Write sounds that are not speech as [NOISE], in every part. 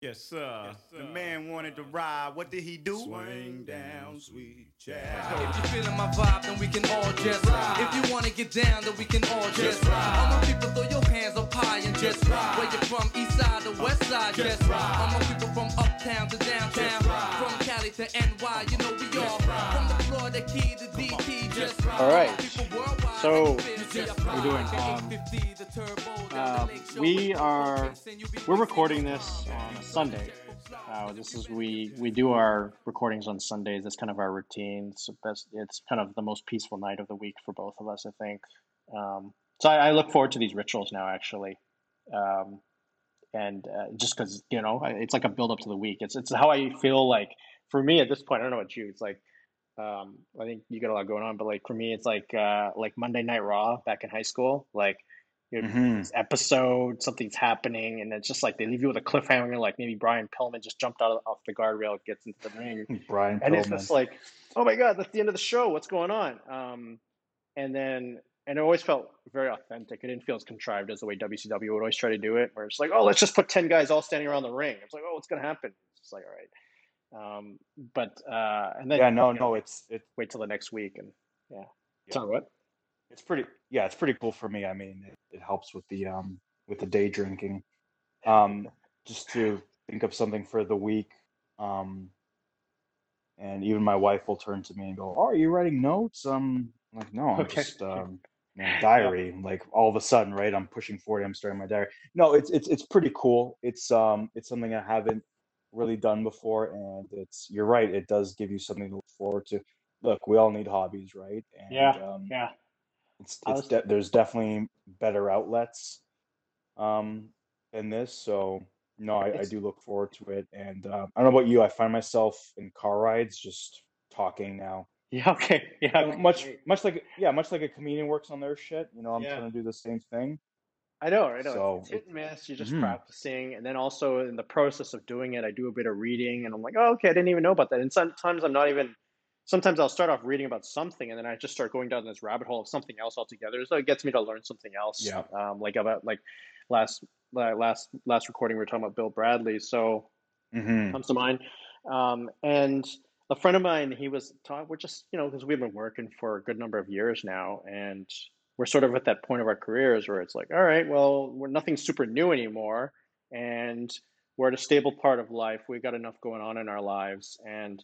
Yes, sir. The man wanted to ride. What did he do? Swing down, sweet child. If you're feeling my vibe, then we can all just ride. If you wanna get down, then we can all just ride. All my people, throw your hands up high and just ride. Where you from, east side to west side, just ride. All my people from uptown to downtown, from Cali to NY, you know we all from the Florida Key to DT, just ride. All right. So, can we're doing, um, uh, we are we're recording this on a Sunday. Uh, this is we we do our recordings on Sundays. That's kind of our routine. So that's it's kind of the most peaceful night of the week for both of us, I think. Um, so I, I look forward to these rituals now, actually, um, and uh, just because you know it's like a build up to the week. It's it's how I feel like for me at this point. I don't know about you. It's like um, I think you got a lot going on, but like for me, it's like uh, like Monday Night Raw back in high school. Like you know, Mhm. this episode, something's happening, and it's just like they leave you with a cliffhanger. Like maybe Brian Pillman just jumped out of, off the guardrail, gets into the ring, [LAUGHS] Brian and it's just like, oh my god, that's the end of the show. What's going on? Um, and then and it always felt very authentic. It didn't feel as contrived as the way WCW would always try to do it, where it's like, oh, let's just put ten guys all standing around the ring. It's like, oh, what's gonna happen? It's just like, all right. Um, but uh, and then yeah, no, no, it's it, wait till the next week and yeah. Yeah. Sorry, what? it's pretty. Yeah, it's pretty cool for me. I mean, it, it helps with the um with the day drinking. Um, just to think of something for the week. Um, and even my wife will turn to me and go, "Oh, are you writing notes?" Um, I'm like, no, I'm Okay. just um, [LAUGHS] diary. Like all of a sudden, right? I'm pushing forty. I'm starting my diary. No, it's it's it's pretty cool. It's um it's something I haven't really done before, and it's you're right. It does give you something to look forward to. Look, we all need hobbies, right? And Yeah, um, yeah. it's it's de- there's definitely better outlets um than this so no I, I do look forward to it and uh, i don't know about you i find myself in car rides just talking now [LAUGHS] Yeah, okay. Yeah. Much much like yeah much like a comedian works on their shit you know i'm Yeah. trying to do the same thing I know, I know. So, it's, hit and miss. You're just Mhm. practicing, and then also in the process of doing it, I do a bit of reading, and I'm like, oh, okay, I didn't even know about that. And sometimes I'm not even. Sometimes I'll start off reading about something, and then I just start going down this rabbit hole of something else altogether. So it gets me to learn something else. Yeah. Um, like about like last last last recording we were talking about Bill Bradley. So hmm comes to mind. Um, and a friend of mine, he was talking, we're just, you know, because we've been working for a good number of years now, and we're sort of at that point of our careers where it's like, all right, well, we're nothing super new anymore, and we're at a stable part of life. We've got enough going on in our lives, and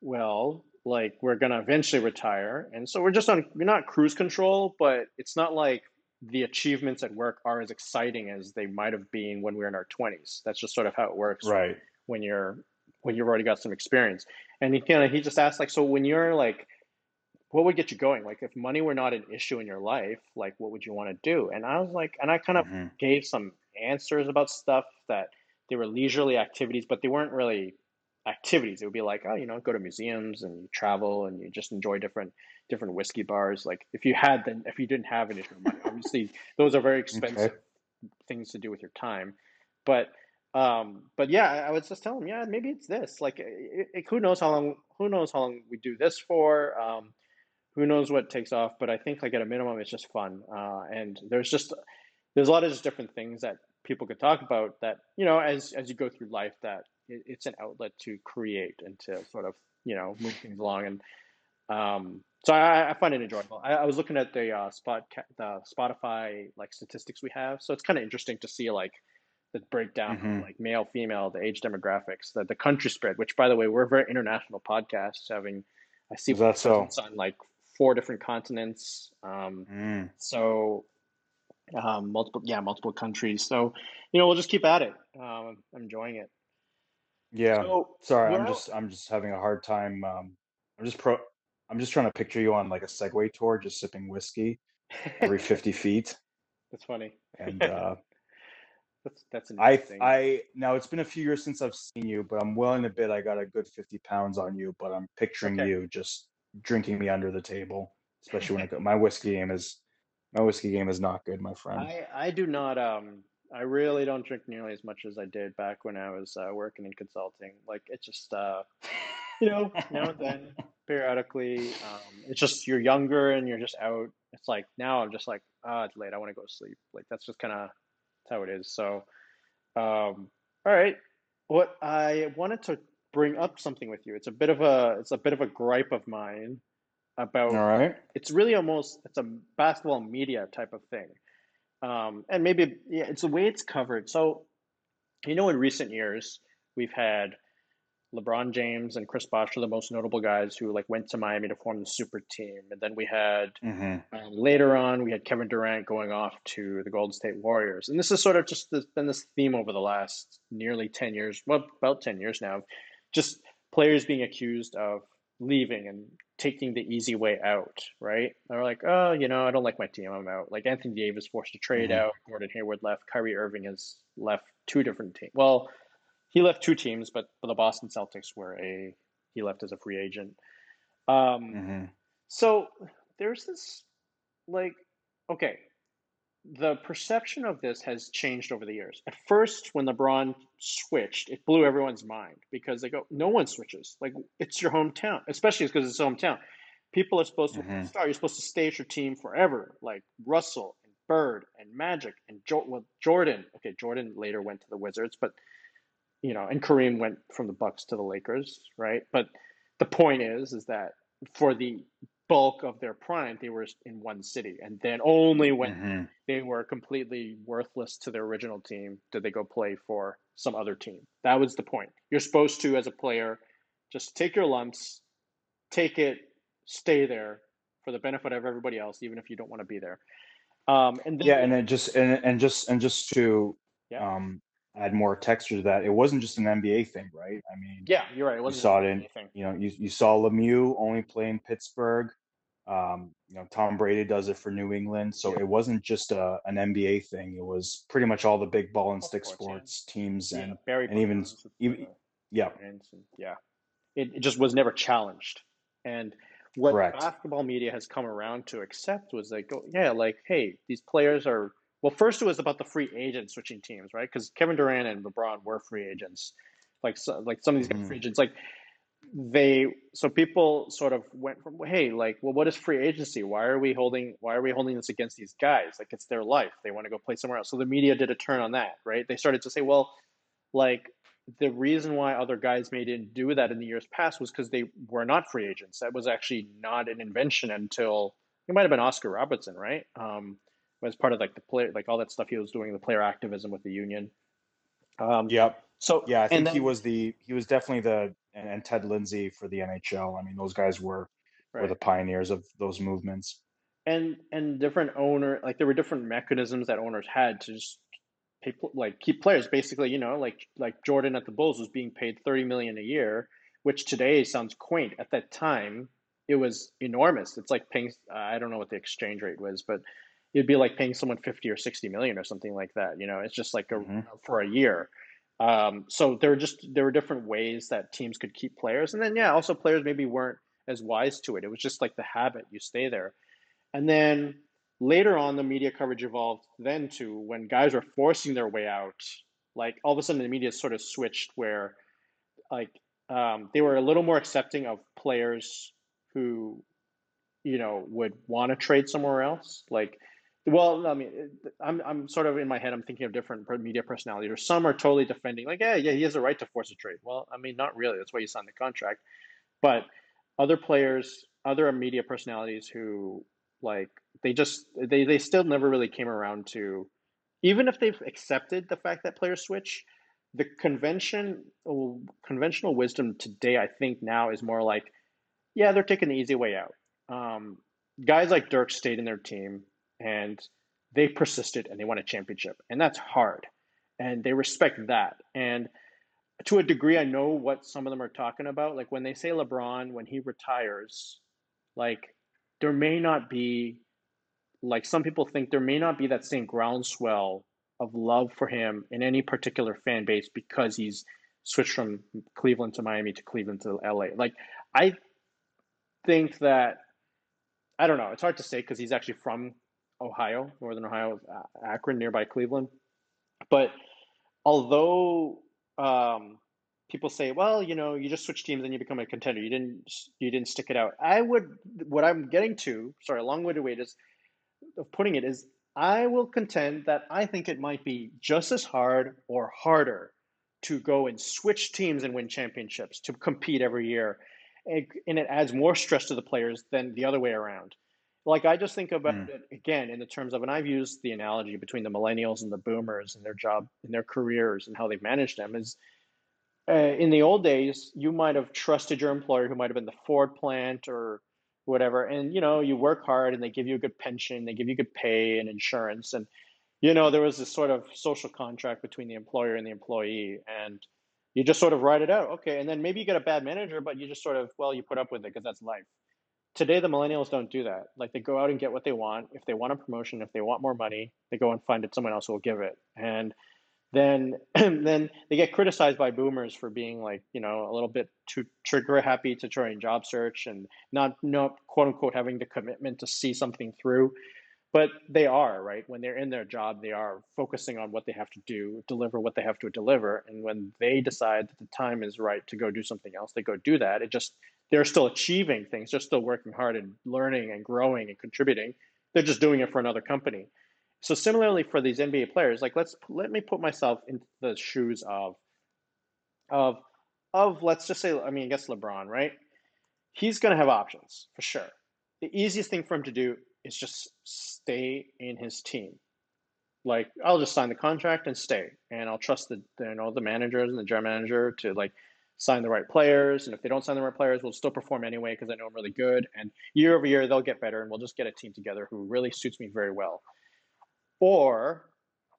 well, like we're gonna eventually retire, and so we're just on, we're not cruise control, but it's not like the achievements at work are as exciting as they might have been when we were in our 20s. That's just sort of how it works right when you're when you've already got some experience. And he kind of he just asked like, so when you're like, what would get you going? Like if money were not an issue in your life, like what would you want to do? And I was like, and I kind of Mhm. gave some answers about stuff that they were leisurely activities, but they weren't really activities. It would be like, oh, you know, go to museums and you travel and you just enjoy different different whiskey bars. Like if you had then if you didn't have an issue of money, obviously [LAUGHS] those are very expensive things to do with your time. But um, but yeah, I I was just telling him, yeah, maybe it's this. Like, it, it, who knows how long? Who knows how long we do this for? Um, who knows what takes off? But I think like at a minimum, it's just fun. Uh, and there's just there's a lot of just different things that people could talk about. That you know, as as you go through life, that it, it's an outlet to create and to sort of you know move things along. And um, so I, I find it enjoyable. I, I was looking at the uh, spot the Spotify like statistics we have, so it's kind of interesting to see like the breakdown Mhm. like male, female, the age demographics, the the country spread. Which, by the way, we're a very international podcast. Having I see Is that so? on like four different continents. Um, Mm. so um, multiple, yeah, multiple countries. So you know, we'll just keep at it. Um, I'm enjoying it. yeah So sorry i'm out- just i'm just having a hard time um i'm just pro i'm just trying to picture you on like a segway tour just sipping whiskey every [LAUGHS] 50 feet That's funny. and [LAUGHS] uh That's that's I. I now it's been a few years since I've seen you, but I'm willing to bet I got a good 50 pounds on you. But I'm picturing Okay. you just drinking me under the table, especially when it [LAUGHS] my whiskey game is my whiskey game is not good, my friend. I I do not um I really don't drink nearly as much as I did back when I was uh, working in consulting. Like it's just uh you know now and then [LAUGHS] periodically um it's just you're younger and you're just out. It's like now I'm just like ah it's late I want to go to sleep. Like that's just kind of how it is. So um all right what I wanted to bring up something with you. It's a bit of a it's a bit of a gripe of mine about. All right. It's really almost it's a basketball media type of thing, um, and maybe yeah, it's the way it's covered. So, you know, in recent years, we've had LeBron James and Chris Bosh are the most notable guys who like went to Miami to form the super team, and then we had Mm-hmm. um, later on we had Kevin Durant going off to the Golden State Warriors, and this is sort of just this, been this theme over the last nearly ten years, well, about ten years now, just players being accused of leaving and taking the easy way out, right? They're like, oh, you know, I don't like my team, I'm out. Like Anthony Davis forced to trade Mhm. out, Gordon Hayward left, Kyrie Irving has left two different teams. Well, he left two teams, but for the Boston Celtics were a he left as a free agent. Um, Mm-hmm. so there's this like okay, the perception of this has changed over the years. At first, when LeBron switched, it blew everyone's mind because they go, no one switches. Like it's your hometown, especially because it's hometown. People are supposed to Mhm. star. You're supposed to stay at your team forever. Like Russell and Bird and Magic and jo- well, Jordan. Okay, Jordan later went to the Wizards, but you know, and Kareem went from the Bucks to the Lakers, right? But the point is, is that for the bulk of their prime, they were in one city, and then only when Mm-hmm. they were completely worthless to their original team did they go play for some other team. That was the point. You're supposed to, as a player, just take your lumps, take it, stay there for the benefit of everybody else, even if you don't want to be there. Um, and then, Yeah, and it just and and just and just to Yeah. um add more texture to that, it wasn't just an NBA thing, right? I mean, yeah, you're right. It you wasn't saw it in you know you you saw Lemieux only playing Pittsburgh. Um, you know, Tom Brady does it for New England, so Yeah. it wasn't just a an NBA thing. It was pretty much all the big ball and Of stick course, yeah. sports teams, Yeah, and Barry and even- even- yeah, and- yeah, it, it just was never challenged. And what Correct. basketball media has come around to accept was like, oh, yeah, like, hey, these players are. Well, first it was about the free agents switching teams, right? Because Kevin Durant and LeBron were free agents. Like, so, like some of these guys Mhm. free agents, like they. So people sort of went from, hey, like, well, what is free agency? Why are we holding? Why are we holding this against these guys? Like, it's their life. They want to go play somewhere else. So the media did a turn on that, right? They started to say, well, like the reason why other guys may didn't do that in the years past was because they were not free agents. That was actually not an invention until it might have been Oscar Robertson, right? Um, as part of like the player, like all that stuff he was doing, the player activism with the union. Um, yep, So yeah. I think and he was the he was definitely the and, and Ted Lindsay for the NHL. I mean, those guys were were the pioneers of those movements. and and different owner like there were different mechanisms that owners had to just pay like keep players basically you know like like Jordan at the Bulls was being paid 30 million a year which today sounds quaint at that time it was enormous it's like paying I don't know what the exchange rate was but it'd be like paying someone 50 or 60 million or something like that you know it's just like a, Mhm. for a year um, so there were just there were different ways that teams could keep players and then yeah also players maybe weren't as wise to it it was just like the habit you stay there and then later on, the media coverage evolved then to when guys were forcing their way out, like all of a sudden the media sort of switched where like um, they were a little more accepting of players who, you know, would want to trade somewhere else. Like, well, I mean, I'm I'm sort of in my head, I'm thinking of different media personalities, or some are totally defending, like, yeah, yeah, he has a right to force a trade. Well, I mean, not really. That's why you signed the contract. But other players, other media personalities who like they just they they still never really came around to even if they've accepted the fact that players switch the convention conventional wisdom today i think now is more like yeah they're taking the easy way out um, guys like dirk stayed in their team and they persisted and they won a championship and that's hard and they respect that and to a degree i know what some of them are talking about like when they say lebron when he retires like there may not be like some people think there may not be that same groundswell of love for him in any particular fan base because he's switched from Cleveland to Miami to Cleveland to LA. Like I think that I don't know. It's hard to say because he's actually from Ohio, Northern Ohio, Akron, nearby Cleveland. But although um, people say, well, you know, you just switch teams and you become a contender. You didn't you didn't stick it out. I would what I'm getting to, sorry, a long way to wait is of putting it is I will contend that I think it might be just as hard or harder to go and switch teams and win championships to compete every year. And, and it adds more stress to the players than the other way around. Like I just think about mm. it again in the terms of, and I've used the analogy between the millennials and the boomers and their job and their careers and how they've managed them is uh, in the old days, you might have trusted your employer who might have been the Ford plant or whatever. And, you know, you work hard and they give you a good pension, they give you good pay and insurance. And, you know, there was this sort of social contract between the employer and the employee. And you just sort of write it out. Okay. And then maybe you get a bad manager, but you just sort of, well, you put up with it because that's life. Today, the millennials don't do that. Like they go out and get what they want. If they want a promotion, if they want more money, they go and find it someone else will give it. And then [CLEARS THROAT] then they get criticized by boomers for being like you know a little bit too trigger happy to try and job search and not not quote unquote having the commitment to see something through but they are right when they're in their job they are focusing on what they have to do deliver what they have to deliver and when they decide that the time is right to go do something else they go do that it just they're still achieving things they're still working hard and learning and growing and contributing they're just doing it for another company so similarly for these NBA players, like let's let me put myself into the shoes of of of let's just say I mean I guess LeBron, right? He's going to have options for sure. The easiest thing for him to do is just stay in his team. Like I'll just sign the contract and stay, and I'll trust the you know the managers and the general manager to like sign the right players. And if they don't sign the right players, we'll still perform anyway because I know I'm really good. And year over year, they'll get better, and we'll just get a team together who really suits me very well. Or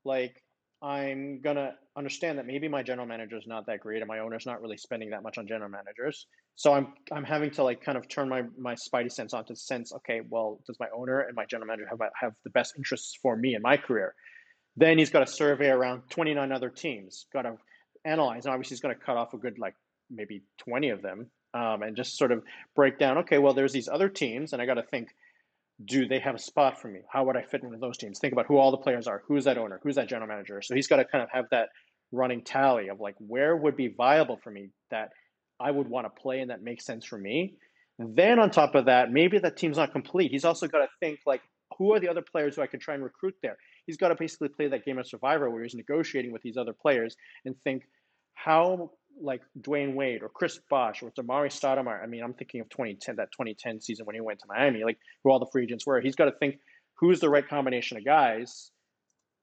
like I'm gonna understand that maybe my general manager is not that great and my owner's not really spending that much on general managers. So I'm I'm having to like kind of turn my my spidey sense on to sense, okay, well, does my owner and my general manager have have the best interests for me in my career? Then he's got to survey around 29 other teams, got to analyze, and obviously he's going to cut off a good like maybe 20 of them, um, and just sort of break down. Okay, well, there's these other teams, and I got to think do they have a spot for me? How would I fit into those teams? Think about who all the players are. Who's that owner? Who's that general manager? So he's got to kind of have that running tally of like where would be viable for me that I would want to play and that makes sense for me. Then on top of that, maybe that team's not complete. He's also got to think like who are the other players who I can try and recruit there? He's got to basically play that game of survivor where he's negotiating with these other players and think how like Dwyane Wade or Chris Bosh or Amar'e Stoudemire. I mean, I'm thinking of 2010, that 2010 season when he went to Miami, like who all the free agents were. He's got to think who's the right combination of guys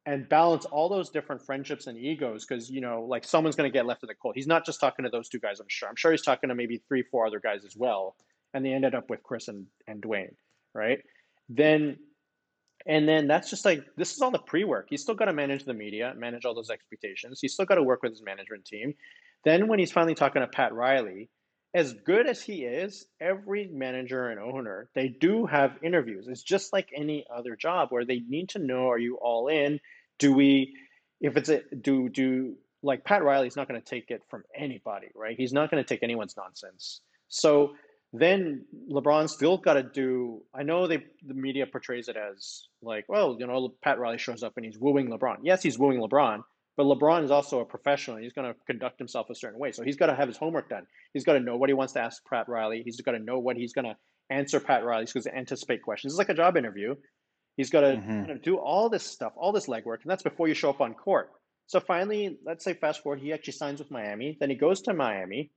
and balance all those different friendships and egos because you know like someone's going to get left in the cold. He's not just talking to those two guys i'm sure. I'm sure he's talking to maybe three four other guys as well and they ended up with chris and, and Dwyane, right? Then and then that's just like this is all the pre-work. He's still got to manage the media manage all those expectations. He's still got to work with his management team then when he's finally talking to Pat Riley, as good as he is, every manager and owner, they do have interviews. It's just like any other job where they need to know are you all in? Do we if it's a do do like Pat Riley's not going to take it from anybody, right? He's not going to take anyone's nonsense. So then LeBron still got to do. I know they the media portrays it as like, well, you know, Pat Riley shows up and he's wooing LeBron. Yes, he's wooing LeBron, but LeBron is also a professional. He's going to conduct himself a certain way. So he's got to have his homework done. He's got to know what he wants to ask Pat Riley. He's got to know what he's going to answer Pat Riley. He's going to anticipate questions. It's like a job interview. He's got to mm-hmm. do all this stuff, all this legwork, and that's before you show up on court. So finally, let's say fast forward, he actually signs with Miami. Then he goes to Miami,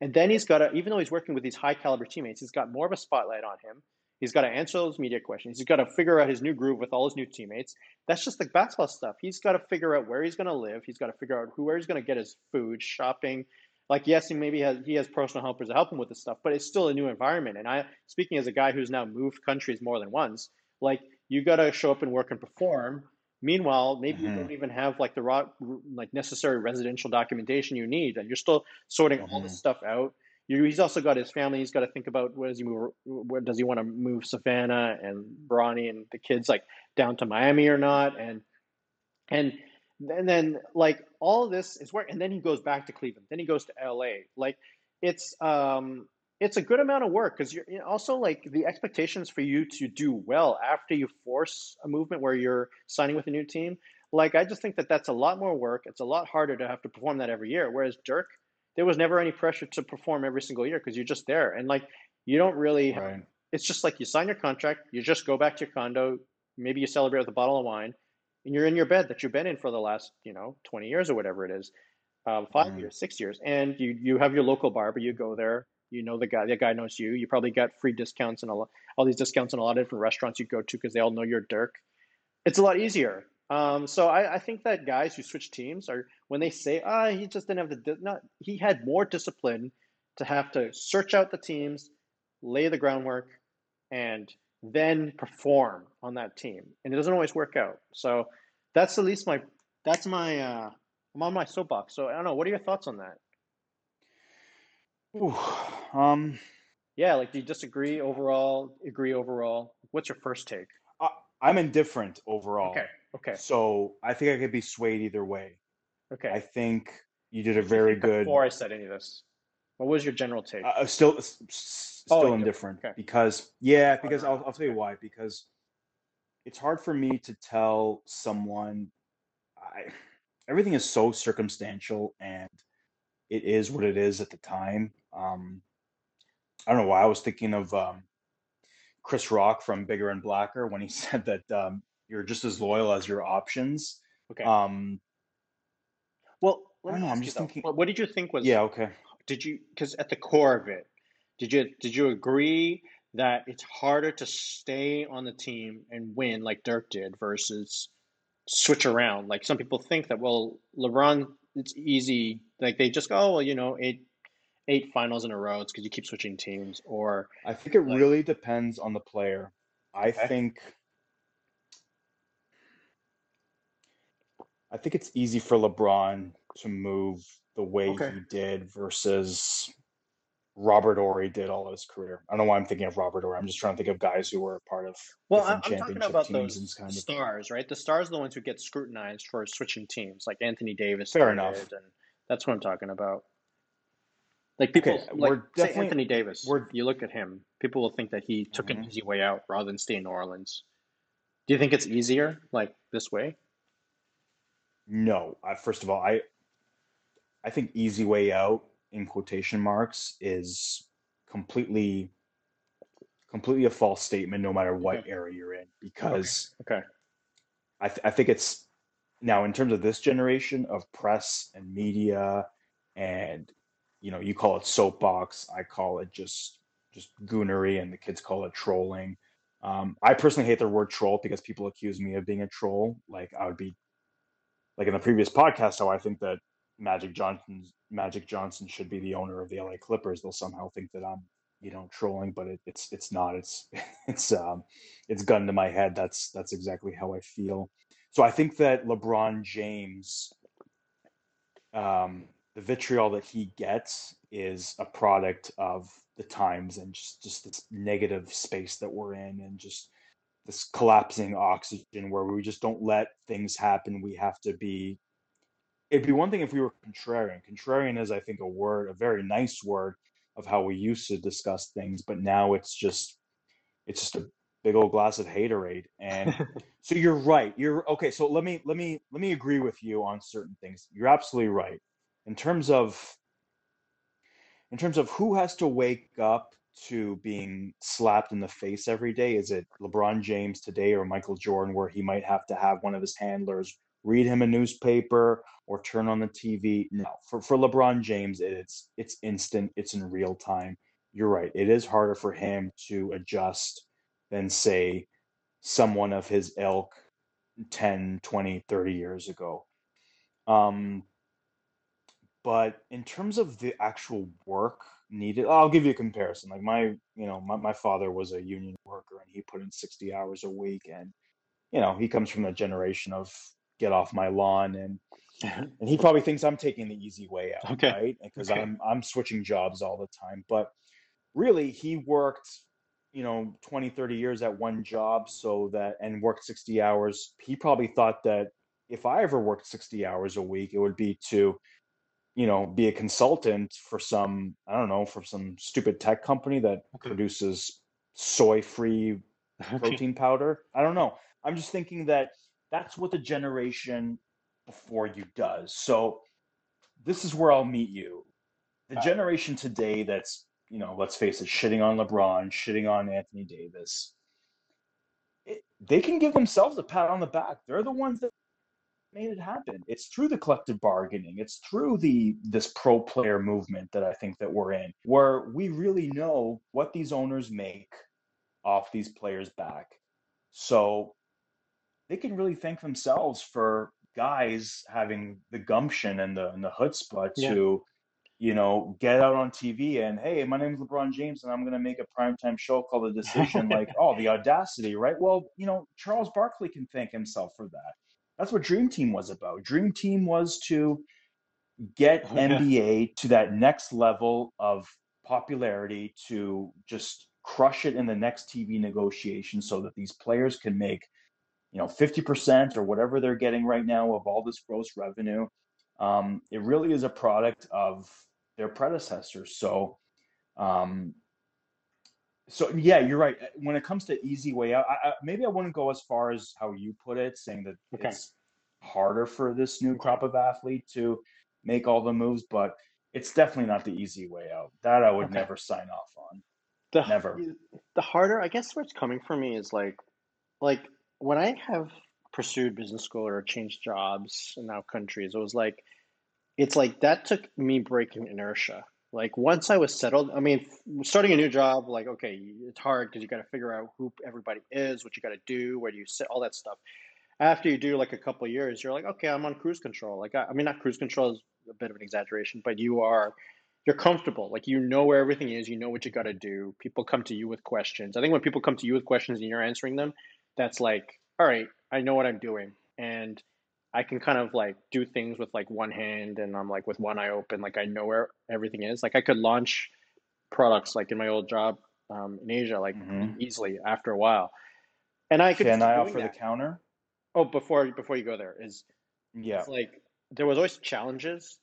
and then he's got to, even though he's working with these high caliber teammates, he's got more of a spotlight on him. He's got to answer those media questions. He's got to figure out his new groove with all his new teammates. That's just the basketball stuff. He's got to figure out where he's going to live. He's got to figure out who where he's going to get his food, shopping. Like yes, he maybe has he has personal helpers to help him with this stuff, but it's still a new environment. And I, speaking as a guy who's now moved countries more than once, like you got to show up and work and perform. Meanwhile, maybe mm-hmm. you don't even have like the raw, like necessary residential documentation you need, and you're still sorting mm-hmm. all this stuff out he's also got his family. He's got to think about where does he move? Where does he want to move Savannah and Bronny and the kids like down to Miami or not? And and and then like all this is work. And then he goes back to Cleveland. Then he goes to L.A. Like it's um it's a good amount of work because you're also like the expectations for you to do well after you force a movement where you're signing with a new team. Like I just think that that's a lot more work. It's a lot harder to have to perform that every year. Whereas Dirk there was never any pressure to perform every single year because you're just there and like you don't really right. it's just like you sign your contract you just go back to your condo maybe you celebrate with a bottle of wine and you're in your bed that you've been in for the last you know 20 years or whatever it is um, five Mm. years, six years, and you you have your local barber. You go there. You know the guy. The guy knows you. You probably get free discounts and a lot, all these discounts in a lot of different restaurants you go to because they all know you're Dirk. It's a lot easier. Um, so I, I think that guys who switch teams are when they say, ah, he just didn't have the di-" not he had more discipline to have to search out the teams, lay the groundwork, and then perform on that team. And it doesn't always work out. So that's at least my that's my uh I'm on my soapbox. So I don't know. What are your thoughts on that? Ooh, um, Yeah, like do you disagree overall? Agree overall? What's your first take? I, I'm indifferent overall. Okay. Okay. So I think I could be swayed either way. Okay. I think you did a What did you very good. Before I said any of this, what was your general take? Uh, still, s- s- Oh, still indifferent. indifferent Okay. because yeah, because I'll I'll tell you why. Because it's hard for me to tell someone. I everything is so circumstantial, and it is what it is at the time. Um, I don't know why I was thinking of um, Chris Rock from Bigger and Blacker when he [LAUGHS] said that um, you're just as loyal as your options. Okay. Um, well, I let don't know, I'm just though, thinking- What, what did you think was? yeah, okay. Did you? Because at the core of it, did you did you agree that it's harder to stay on the team and win like Dirk did versus switch around? Like some people think that well, LeBron, it's easy. Like they just go, oh, well, you know, eight eight finals in a row. It's because you keep switching teams, or I think it Like- really depends on the player. I Okay. think I think it's easy for LeBron to move the way Okay. he did versus Robert Horry did all his career. I don't know why I'm thinking of Robert Horry. I'm just trying to think of guys who were part of Well, I'm, talking championship about teams those and kind of stars, right? The stars are the ones who get scrutinized for switching teams, like Anthony Davis. Fair enough. and that's what I'm talking about. Like people, Okay, like we're say Anthony Davis. You look at him, people will think that he took an Mhm. easy way out rather than stay in New Orleans. Do you think it's easier, like this way? No, I, first of all, I I think easy way out in quotation marks is completely completely a false statement no matter what Okay. era you're in because Okay. I th- I think it's now in terms of this generation of press and media and you know you call it soapbox I call it just just goonery and the kids call it trolling um, I personally hate the word troll because people accuse me of being a troll like I would be like in the previous podcast how I think that Magic Johnson Magic Johnson should be the owner of the LA Clippers. They'll somehow think that I'm you know trolling but it, it's it's not. It's [LAUGHS] it's um it's gun to my head. That's that's exactly how I feel. So I think that LeBron James, um, the vitriol that he gets is a product of the times and just, just this negative space that we're in and just this collapsing oxygen where we just don't let things happen. We have to be. It'd be one thing if we were contrarian. Contrarian is, I think, a word, a very nice word of how we used to discuss things, but now it's just, it's just a big old glass of haterade. And [LAUGHS] so you're right. You're okay. So let me let me let me agree with you on certain things. You're absolutely right. In terms of in terms of who has to wake up to being slapped in the face every day, is it LeBron James today or Michael Jordan where he might have to have one of his handlers read him a newspaper or turn on the TV? No. For for LeBron James, it's it's instant, it's in real time. You're right. It is harder for him to adjust than say someone of his ilk 10 20 30 years ago um but in terms of the actual work needed i'll give you a comparison like my you know my, my father was a union worker and he put in 60 hours a week and you know he comes from a generation of get off my lawn and [LAUGHS] and he probably thinks i'm taking the easy way out Okay. right because Okay. i'm i'm switching jobs all the time but really he worked you know 20 30 years at one job so that and worked 60 hours he probably thought that if i ever worked 60 hours a week it would be to you know be a consultant for some i don't know for some stupid tech company that Okay. produces soy free [LAUGHS] protein powder? I don't know. I'm just thinking that that's what the generation before you does. So this is where i'll meet you. The generation today that's you know let's face it shitting on lebron shitting on anthony davis it, they can give themselves a pat on the back. They're the ones that made it happen. It's through the collective bargaining. It's through the this pro player movement that I think that we're in, where we really know what these owners make off these players' back. So they can really thank themselves for guys having the gumption and the and the chutzpah Yeah. to, you know, get out on TV and hey, my name's LeBron James and I'm gonna make a primetime show called The Decision. [LAUGHS] like, oh, the audacity, right? Well, you know, Charles Barkley can thank himself for that. That's what Dream Team was about. Dream Team was to get Oh, yeah. NBA to that next level of popularity to just crush it in the next TV negotiation so that these players can make you know 50% or whatever they're getting right now of all this gross revenue um, it really is a product of their predecessors so um, so yeah you're right uh, when it comes to easy way out I, I, maybe i wouldn't go as far as how you put it saying that Okay. it's harder for this new crop of athlete to make all the moves but it's definitely not the easy way out that i would Okay. never sign off on the Never. the harder i guess where it's coming from me is like like when i have pursued business school or changed jobs and now countries it was like it's like that took me breaking inertia like once i was settled i mean starting a new job like okay it's hard because you got to figure out who everybody is what you got to do where do you sit all that stuff after you do like a couple years you're like okay i'm on cruise control like I, I mean not cruise control is a bit of an exaggeration but you are you're comfortable. Like you know where everything is, you know what you got to do. People come to you with questions. I think when people come to you with questions and you're answering them, that's like, all right, I know what I'm doing. And I can kind of like do things with like one hand and I'm like with one eye open, like I know where everything is. Like I could launch products like in my old job um, in Asia, like Mhm. easily after a while. And I could can i offer the counter Oh, before before you go there is yeah it's like there was always challenges,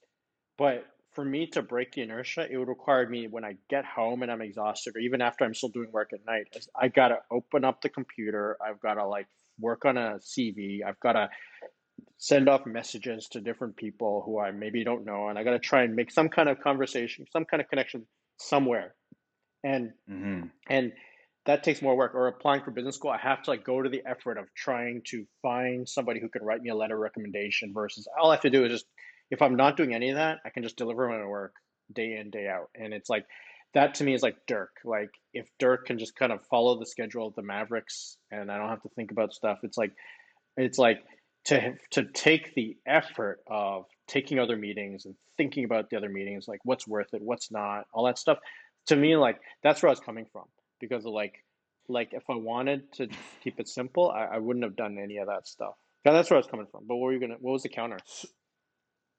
but for me to break the inertia, it would require me when I get home and I'm exhausted, or even after I'm still doing work at night, I gotta open up the computer. I've gotta like work on a CV. I've gotta send off messages to different people who I maybe don't know, and I gotta try and make some kind of conversation, some kind of connection somewhere. And hmm and that takes more work. Or applying for business school i have to like go to the effort of trying to find somebody who can write me a letter of recommendation versus all i have to do is just if i'm not doing any of that i can just deliver my work day in day out. And it's like that to me is like dirk. Like if dirk can just kind of follow the schedule of the mavericks and i don't have to think about stuff it's like it's like to to take the effort of taking other meetings and thinking about the other meetings like what's worth it what's not all that stuff to me like that's where i was coming from because of like like if I wanted to keep it simple, I, I wouldn't have done any of that stuff. Yeah, that's where I was coming from. But what were you gonna? What was the counter?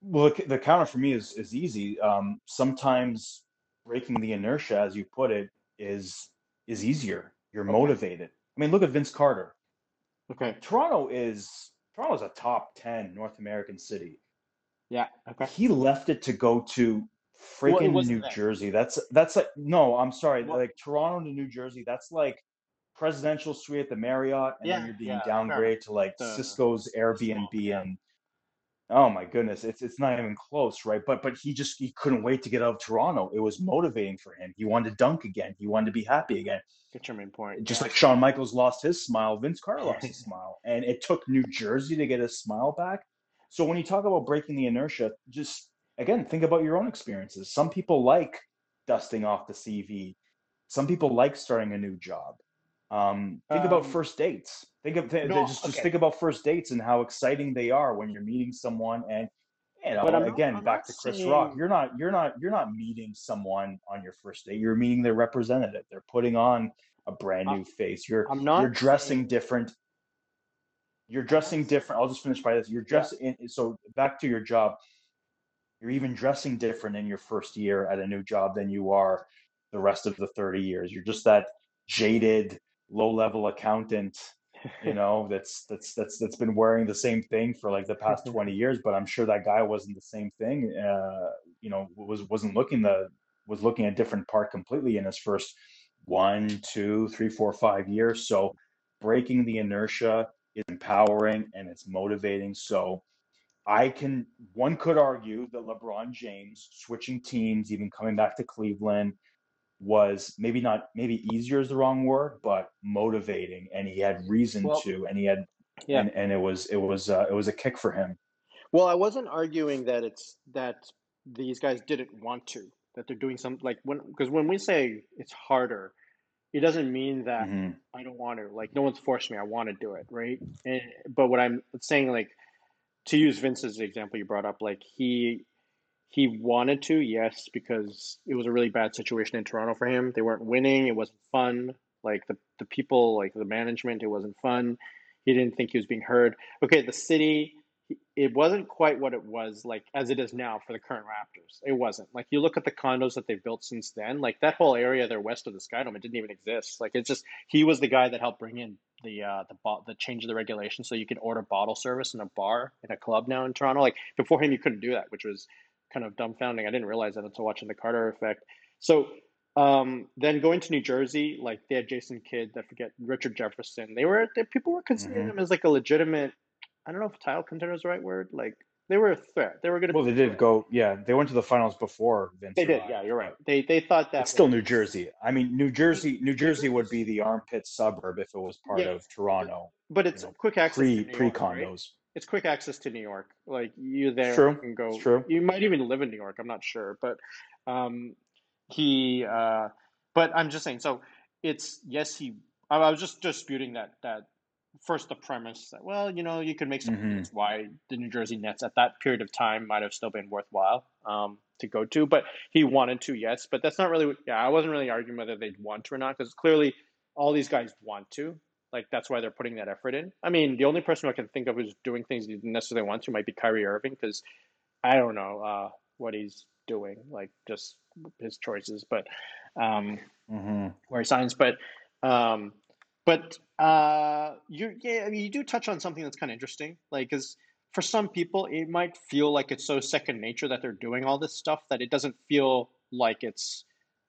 Well, the, the counter for me is is easy. Um, sometimes breaking the inertia, as you put it, is is easier. You're Okay. motivated. I mean, look at Vince Carter. Okay. Toronto is Toronto's a top ten North American city. Yeah. Okay. He left it to go to freaking wasn't New that. Jersey. That's that's like no, I'm sorry, Well- like Toronto to New Jersey. That's like presidential suite at the Marriott, and Yeah, then you're being yeah, downgraded to like The Cisco's Airbnb yeah. and Oh my goodness, it's it's not even close, right? But but he just he couldn't wait to get out of Toronto. It was motivating for him. He wanted to dunk again. He wanted to be happy again. Get your main point. Just yeah. like Shawn Michaels lost his smile, Vince Carter lost his [LAUGHS] smile, and it took New Jersey to get his smile back. So when you talk about breaking the inertia, just again think about your own experiences. Some people like dusting off the CV. Some people like starting a new job. Um, think about Um, first dates. Think of th- no, just just think about first dates and how exciting they are when you're meeting someone and you know But I'm not- again back to Chris Rock. You're not you're not you're not meeting someone on your first date. You're meeting their representative. They're putting on a brand I'm- new face. You're I'm not you're dressing saying- different. You're dressing different. I'll just finish by this. You're dressing so back to your job. You're even dressing different in your first year at a new job than you are the rest of the 30 years. You're just that jaded, low-level accountant, you [LAUGHS] know, that's that's that's that's been wearing the same thing for like the past [LAUGHS] 20 years. But I'm sure that guy wasn't the same thing. Uh, you know, was wasn't looking the was looking a different part completely in his first one, two, three, four, five years. So breaking the inertia is empowering and it's motivating. So I can one could argue that LeBron James switching teams, even coming back to Cleveland, was maybe not maybe easier is the wrong word, but motivating, and he had reason Well, to, and he had Yeah. and, and it was it was uh, it was a kick for him. Well, I wasn't arguing that it's that these guys didn't want to, that they're doing some like when because when we say it's harder, it doesn't mean that hmm I don't want to. Like no one's forced me. I want to do it, right? And but what I'm saying, like to use Vince's example you brought up, like he he wanted to, yes, because it was a really bad situation in Toronto for him. They weren't winning. It wasn't fun. Like the the people, like the management, it wasn't fun. He didn't think he was being heard. Okay, the city, it wasn't quite what it was like as it is now for the current Raptors. It wasn't. Like you look at the condos that they've built since then, like that whole area there west of the Skydome, it didn't even exist. Like it's just he was the guy that helped bring in the uh the bo- the change of the regulation so you could order bottle service in a bar in a club now in Toronto. Like before him you couldn't do that, which was kind of dumbfounding. I didn't realize that until watching the Carter effect. So um, then going to New Jersey, like they had Jason Kidd, I forget Richard Jefferson. They were they, people were considering hmm them as like a legitimate. I don't know if title contender is the right word. Like they were a threat. They were going to Well, they did go. Yeah, they went to the finals before Vince They did. Yeah, you're right. They they thought that it's still New Jersey. I mean, New Jersey, New Jersey would be the armpit suburb if it was part yeah, of Toronto. but You it's know, quick access pre pre York, right? It's quick access to New York. Like you there, you true. can It's go. true. You might even live in New York. I'm not sure, but um, he. Uh, but I'm just saying. So it's yes, he. I I was just disputing that that first the premise that well, you know, you could make some hmm arguments why the New Jersey Nets at that period of time might have still been worthwhile um, to go to, but he wanted to, yes, but that's not really. what- Yeah, I wasn't really arguing whether they'd want to or not because clearly all these guys want to. Like that's why they're putting that effort in. I mean, the only person I can think of who's doing things he didn't necessarily want to might be Kyrie Irving because I don't know uh, what he's doing, like just his choices, but um, hmm where he signs. But um, but uh, you yeah, I mean, you do touch on something that's kind of interesting, like because for some people it might feel like it's so second nature that they're doing all this stuff that it doesn't feel like it's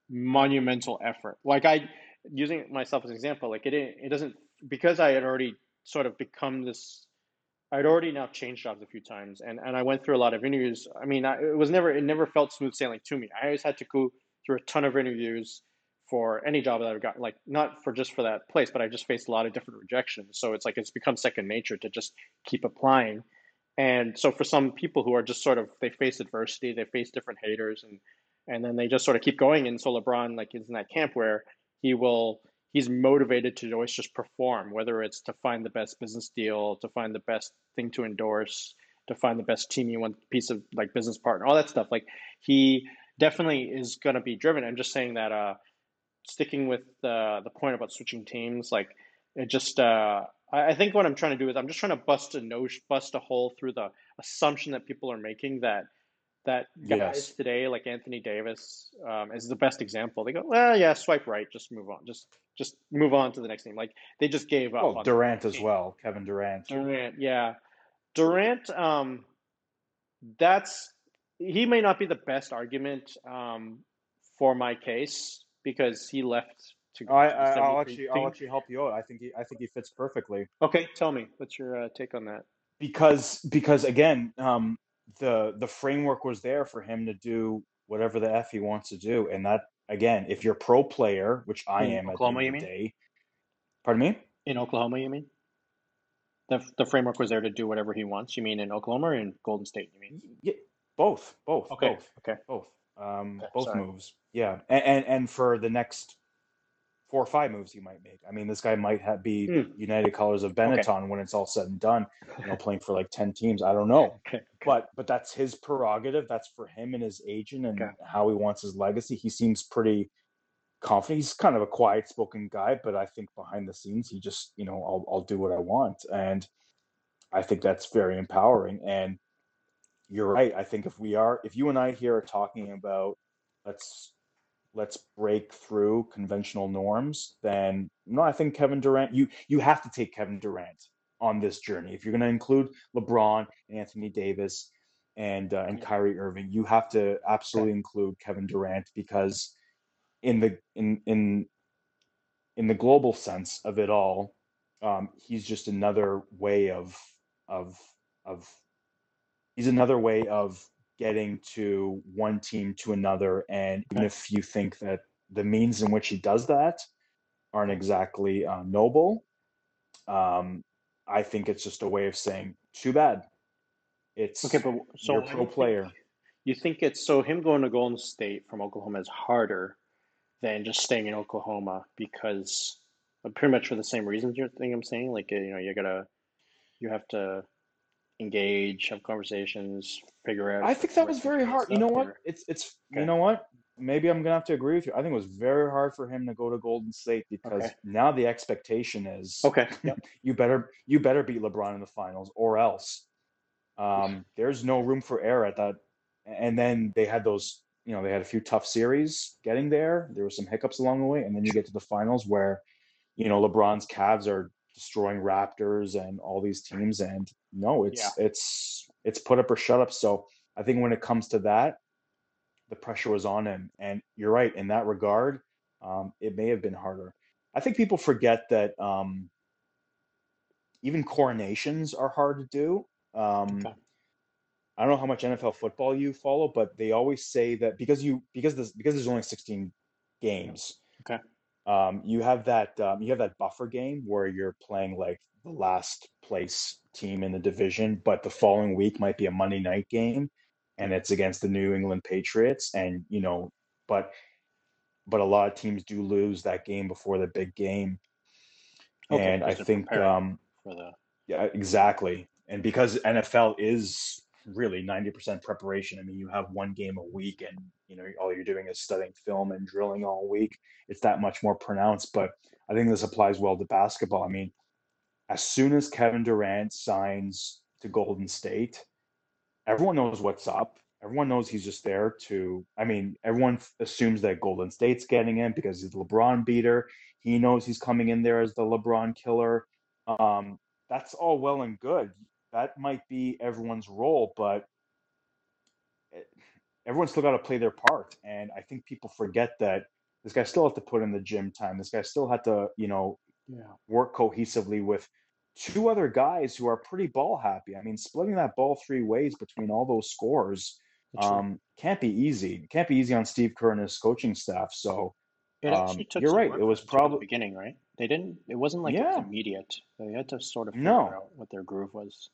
monumental effort. Like I using myself as an example, like it it doesn't because I had already sort of become this. I'd already now changed jobs a few times, and, and I went through a lot of interviews. I mean, I, it was never it never felt smooth sailing to me. I always had to go through a ton of interviews for any job that I've got, like not for just for that place, but I just faced a lot of different rejections. So it's like it's become second nature to just keep applying. And so for some people who are just sort of they face adversity, they face different haters, and and then they just sort of keep going. And so LeBron like is in that camp where he will he's motivated to always just perform, whether it's to find the best business deal, to find the best thing to endorse, to find the best team you want piece of like business partner, all that stuff. Like he definitely is going to be driven. I'm just saying that uh, sticking with the the point about switching teams, like it just uh, I, I think what I'm trying to do is I'm just trying to bust a notion, bust a hole through the assumption that people are making that that guys Yes. today, like Anthony Davis, um, is the best example. They go, well, yeah, swipe right, just move on, just just move on to the next team. Like they just gave up on Durant as well. Kevin Durant. Durant, yeah, Durant. Um, that's he may not be the best argument um, for my case because he left to go I, to I, I'll 73 actually I'll actually help you out. I think he I think he fits perfectly Okay, tell me what's your uh, take on that? because because again, um, the the framework was there for him to do whatever the f he wants to do, and that again, if you're a pro player, which I In am Oklahoma, you mean? day. Pardon me. In Oklahoma, you mean? The the framework was there to do whatever he wants. You mean in Oklahoma or in Golden State? You mean? Yeah, both, both, Okay, both, okay, both. Um, okay. both Sorry. moves. Yeah, and, and and for the next four or five moves he might make. I mean, this guy might have, be Hmm. United Colors of Okay. Benetton when it's all said and done. You know, [LAUGHS] playing for like ten teams. I don't know, [LAUGHS] Okay. Okay. but but that's his prerogative. That's for him and his agent and Okay. how he wants his legacy. He seems pretty confident. He's kind of a quiet spoken guy, but I think behind the scenes he just you know I'll I'll do what I want, and I think that's very empowering. And you're right. I think if we are, if you and I here are talking about let's let's break through conventional norms, then no, I think Kevin Durant. You you have to take Kevin Durant on this journey. If you're going to include LeBron, Anthony Davis, and uh, and Kyrie Irving, you have to absolutely include Kevin Durant because in the in in in the global sense of it all, um, he's just another way of of of he's another way of getting to one team to another. And even if you think that the means in which he does that aren't exactly uh, noble, um, I think it's just a way of saying, too bad. It's Okay, but so you're a pro think player. you think it's so him going to Golden State from Oklahoma is harder than just staying in Oklahoma because uh, pretty much for the same reasons you're think I'm saying like uh, you know you gotta you have to engage, have conversations, figure out I think that was very hard. You know what? or It's it's okay you know what? Maybe I'm gonna have to agree with you. I think it was very hard for him to go to Golden State because okay now the expectation is okay [LAUGHS] yep you better you better beat LeBron in the finals or else. Um, [LAUGHS] there's no room for error at that. And then they had those, you know, they had a few tough series getting there. There were some hiccups along the way, and then you get to the finals where, you know, LeBron's Cavs are destroying Raptors and all these teams. And no, yeah it's it's it's put up or shut up. So I think when it comes to that, the pressure was on him. And you're right in that regard. Um, it may have been harder. I think people forget that um, even coronations are hard to do. Um, okay I don't know how much NFL football you follow, but they always say that because you because this because there's only 16 games, okay um, you have that um, you have that buffer game where you're playing like the last place team in the division, but the following week might be a Monday night game, and it's against the New England Patriots, and you know, but but a lot of teams do lose that game before the big game, okay and I think um, for the yeah, exactly. And because NFL is really 90% preparation, I mean, you have one game a week and, you know, all you're doing is studying film and drilling all week. It's that much more pronounced. But I think this applies well to basketball. I mean, as soon as Kevin Durant signs to Golden State, everyone knows what's up. Everyone knows he's just there to, I mean, everyone assumes that Golden State's getting him because he's the LeBron beater. He knows he's coming in there as the LeBron killer. Um, that's all well and good. That might be everyone's role, but it- everyone's still got to play their part. And I think people forget that this guy still had to put in the gym time. This guy still had to, you know, yeah work cohesively with two other guys who are pretty ball happy. I mean, splitting that ball three ways between all those scores um, can't be easy. Can't be easy on Steve Kerr and his coaching staff. So um, you're right. It was for them too at the probably beginning right they didn't it wasn't like it was immediate they had to sort of figure No, out what their groove was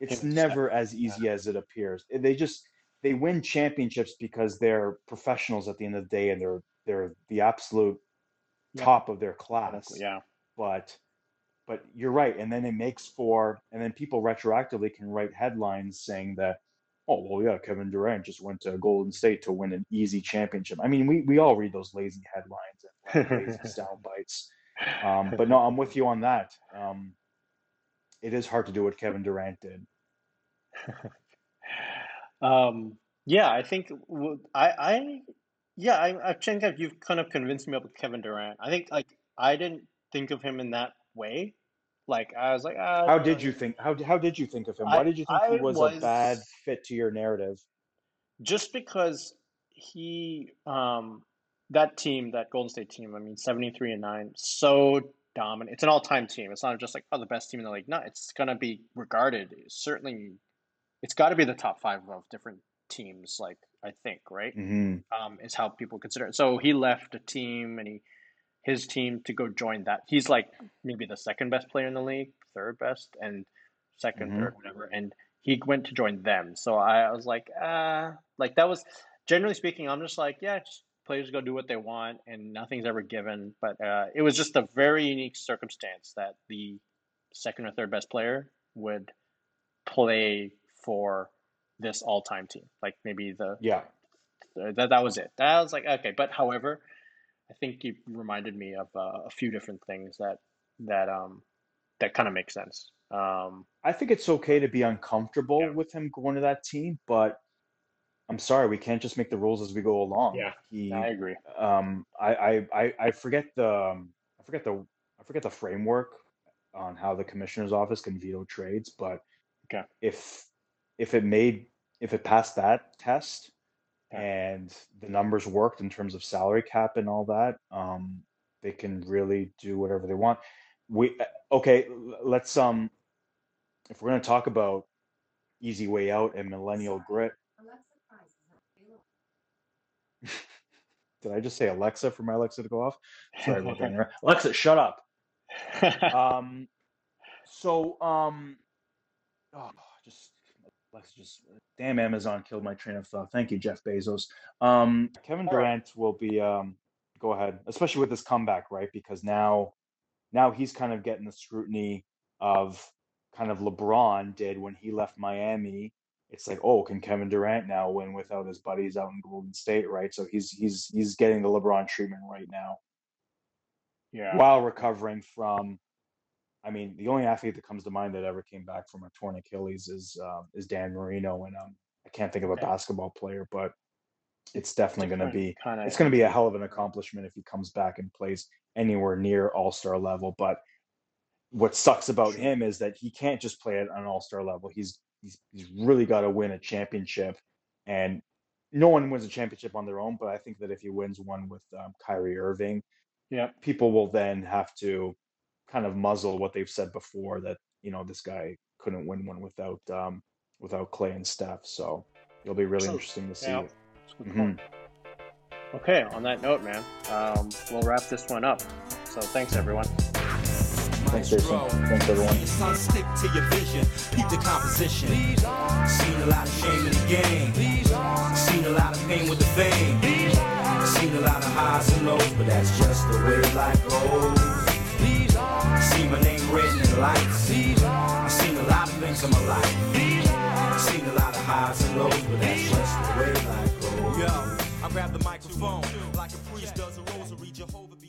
it's him and Steph never as yeah easy as it appears. They just they win championships because they're professionals at the end of the day and they're they're the absolute yeah top of their class. yeah But but you're right. And then it makes for and then people retroactively can write headlines saying that, oh well yeah, Kevin Durant just went to Golden State to win an easy championship. I mean, we we all read those lazy headlines and [LAUGHS] lazy sound bites. Um, but no, I'm with you on that. Um, it is hard to do what Kevin Durant did. [LAUGHS] Um, yeah, I think I, I yeah, I, I think that you've kind of convinced me about Kevin Durant. I think like I didn't think of him in that way. Like I was like, ah, How did you think? How how did you think of him? Why did you think he I was a bad fit to your narrative? just because he, um, that team, that Golden State team, I mean, 73 and 9, so dominant. It's an all-time team. It's not just like, oh, the best team in the league. No, it's gonna be regarded, certainly, it's got to be the top five of different teams, like I think, right? hmm um, is how people consider it. So he left a team and he his team to go join that. He's like maybe the second best player in the league, third best, and second, hmm third, whatever. And he went to join them. So I, I was like, ah, like that was generally speaking. I'm just like, yeah, just players go do what they want, and nothing's ever given. But uh, it was just a very unique circumstance that the second or third best player would play for this all-time team. Like maybe the Yeah. uh, that that was it. That was like okay, but however, I think you reminded me of uh, a few different things that that um that kind of makes sense. Um, I think it's okay to be uncomfortable yeah, with him going to that team, but I'm sorry, we can't just make the rules as we go along. yeah, I agree. um, I, I, I, I forget the, um, I forget the, I forget the framework on how the commissioner's office can veto trades, but Okay, if, if it made, if it passed that test okay, and the numbers worked in terms of salary cap and all that, um, they can really do whatever they want. We, uh, okay, let's, um, if we're going to talk about easy way out and millennial grit, [LAUGHS] did I just say Alexa for my Alexa to go off? Sorry. [LAUGHS] Alexa, shut up. [LAUGHS] Um, so, um, oh, just let's just damn Amazon killed my train of thought. Thank you, Jeff Bezos. Um, Kevin Durant will be um, go ahead, especially with this comeback, right? Because now, now he's kind of getting the scrutiny of kind of LeBron did when he left Miami. It's like, oh, can Kevin Durant now win without his buddies out in Golden State, right? So he's he's he's getting the LeBron treatment right now. Yeah. While recovering from I mean, the only athlete that comes to mind that ever came back from a torn Achilles is um, is Dan Marino, and um, I can't think of a basketball player, but it's definitely going to be kind of it's going to be a hell of an accomplishment if he comes back and plays anywhere near All Star level. But what sucks about him is that he can't just play at an All Star level. He's he's he's really got to win a championship, and no one wins a championship on their own. But I think that if he wins one with um, Kyrie Irving, yeah. people will then have to kind of muzzle what they've said before that you know this guy couldn't win one without um, without Clay and Steph. So it'll be really True. interesting to see Yeah. it. It's a good Mhm. Okay, on that note, man, um, we'll wrap this one up. So thanks, everyone. Thanks, Jason. Thanks, everyone. Son, stick to your vision, keep the composition. Seen a lot of shame in the game. Seen a lot of pain with the fame. Seen a lot of highs and lows, but that's just the way life goes. See my name written in lights. I've seen a lot of things in my life. Seen a lot of highs and lows, but that's just the way life goes. Yo, I grab the microphone like a priest does a rosary. Jehovah be